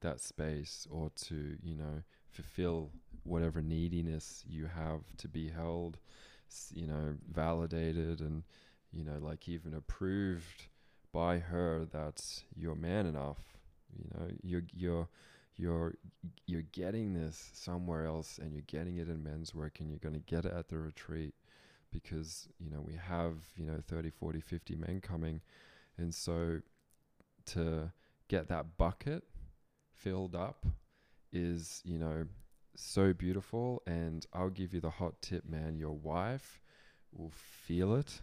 Speaker 2: that space or to you know fulfill whatever neediness you have to be held you know validated and you know like even approved by her that you're man enough you know you're you're you're you're getting this somewhere else and you're getting it in men's work and you're going to get it at the retreat because you know we have you know 30 40 50 men coming. And so to get that bucket filled up is you know so beautiful and I'll give you the hot tip man your wife will feel it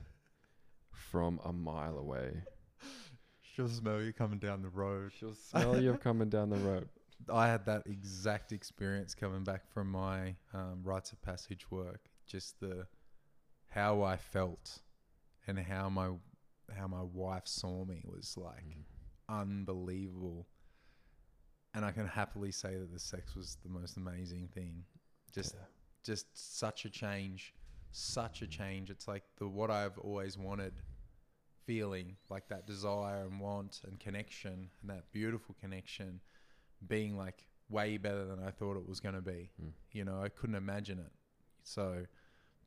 Speaker 2: from a mile away (laughs)
Speaker 1: She'll smell you coming down the road.
Speaker 2: she'll smell you (laughs) coming down the road
Speaker 1: I had that exact experience coming back from my um, rites of passage work. Just the how I felt and how my how my wife saw me was like
Speaker 2: Mm.
Speaker 1: unbelievable. And I can happily say that the sex was the most amazing thing. Just
Speaker 2: Yeah.
Speaker 1: just such a change, such a change. It's like the what I've always wanted feeling, like that desire and want and connection and that beautiful connection being like way better than I thought it was going to be.
Speaker 2: Mm.
Speaker 1: You know, I couldn't imagine it. So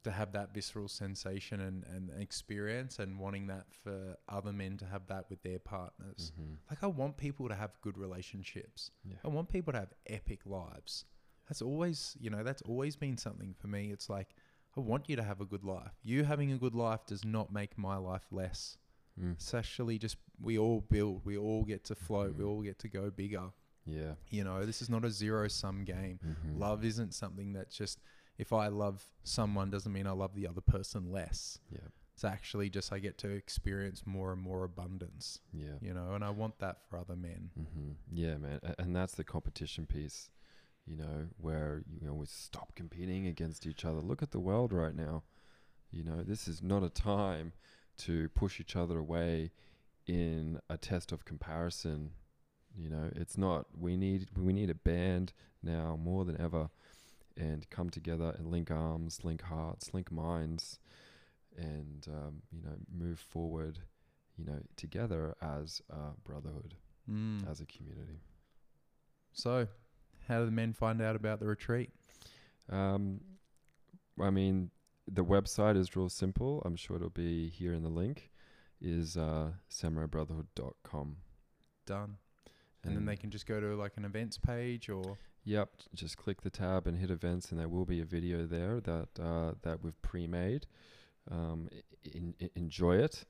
Speaker 1: to have that visceral sensation and, and experience and wanting that for other men to have that with their partners.
Speaker 2: Mhm.
Speaker 1: Like I want people to have good relationships.
Speaker 2: Yeah.
Speaker 1: I want people to have epic lives. That's always, you know, that's always been something for me. It's like I want you to have a good life. You having a good life does not make my life less.
Speaker 2: Mm.
Speaker 1: It's actually just we all build, we all get to float, we
Speaker 2: Mhm.
Speaker 1: all get to go bigger.
Speaker 2: Yeah.
Speaker 1: You know, this is not a zero sum game.
Speaker 2: Mhm.
Speaker 1: Love isn't something that just if I love someone doesn't mean I love the other person less.
Speaker 2: Yeah.
Speaker 1: It's actually just I get to experience more and more abundance,
Speaker 2: Yeah.
Speaker 1: you know, and I want that for other men.
Speaker 2: hmm Yeah, man, and that's the competition piece. You know, where you know we stop competing against each other. Look at the world right now. You know, this is not a time to push each other away in a test of comparison. You know, it's not. We need we need a band now more than ever, and come together and link arms, link hearts, link minds, and um, you know move forward. You know, together as a brotherhood
Speaker 1: Mm.
Speaker 2: as a community.
Speaker 1: So, how do the men find out about the retreat?
Speaker 2: Um, I mean, the website is real simple. I'm sure it'll be here in the link. Is uh, samuraibrotherhood.com.
Speaker 1: Done. And then they can just go to like an events page or
Speaker 2: Yep, just click the tab and hit events, and there will be a video there that uh, that we've pre-made. Um, i- in, enjoy it,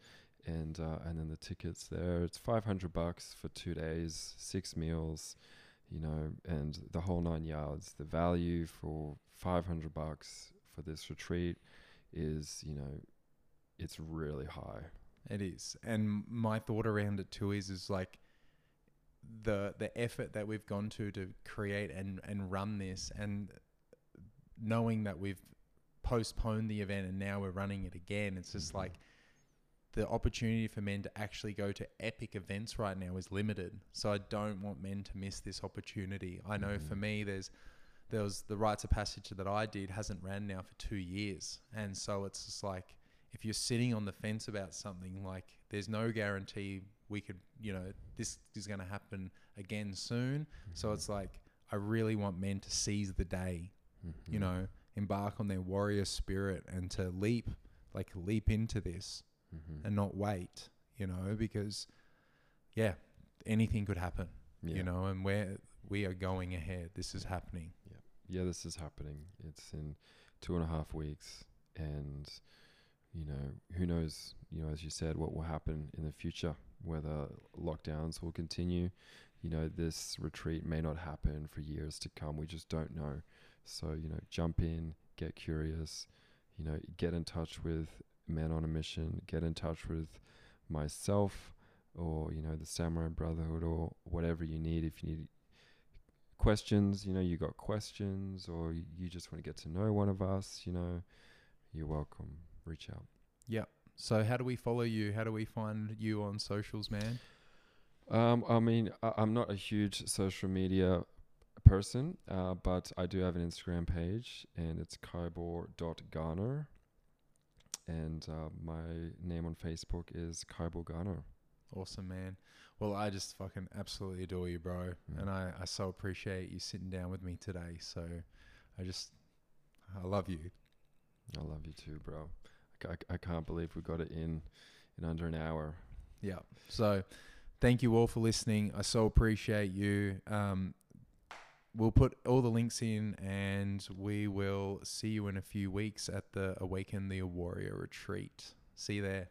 Speaker 2: and uh, and then the tickets there. It's five hundred bucks for two days, six meals, you know, and the whole nine yards. The value for five hundred bucks for this retreat is, you know, it's really high.
Speaker 1: It is, and my thought around it too is is like the the effort that we've gone to to create and and run this, and knowing that we've postponed the event and now we're running it again. It's just
Speaker 2: Mhm.
Speaker 1: like the opportunity for men to actually go to epic events right now is limited. So I don't want men to miss this opportunity. I know for
Speaker 2: Mhm.
Speaker 1: me, there's there was the rites of passage that I did hasn't ran now for two years, and so it's just like if you're sitting on the fence about something, like there's no guarantee we could, you know, this is going to happen again soon. So
Speaker 2: Mhm.
Speaker 1: it's like I really want men to seize the day, you
Speaker 2: Mhm.
Speaker 1: know, embark on their warrior spirit and to leap, like leap into this
Speaker 2: Mhm.
Speaker 1: and not wait, you know, because yeah, anything could happen,
Speaker 2: Yeah.
Speaker 1: you know, and we're we are going ahead. This is happening.
Speaker 2: Yeah. yeah, this is happening. It's in two and a half weeks, and you know, who knows? You know, as you said, what will happen in the future? Whether lockdowns will continue. You know, this retreat may not happen for years to come. We just don't know. So you know, jump in, get curious. You know, get in touch with Men on a Mission. Get in touch with myself, or you know, the Samurai Brotherhood, or whatever you need. If you need questions, you know, you got questions or you just want to get to know one of us, you know, you're welcome. Reach out.
Speaker 1: So how do we follow you? How do we find you on socials, man?
Speaker 2: Um, I mean, I, I'm not a huge social media person, uh, but I do have an Instagram page and it's kybor.garner. And uh, my name on Facebook is Kybor Garner.
Speaker 1: Awesome, man. Well, I just fucking absolutely adore you, bro.
Speaker 2: Mm.
Speaker 1: And I, I so appreciate you sitting down with me today. So I just, I love you.
Speaker 2: I love you too, bro. I, I can't believe we got it in in under an hour.
Speaker 1: Yeah. So thank you all for listening. I so appreciate you. Um, we'll put all the links in and we will see you in a few weeks at the Awaken the Warrior retreat. See you there.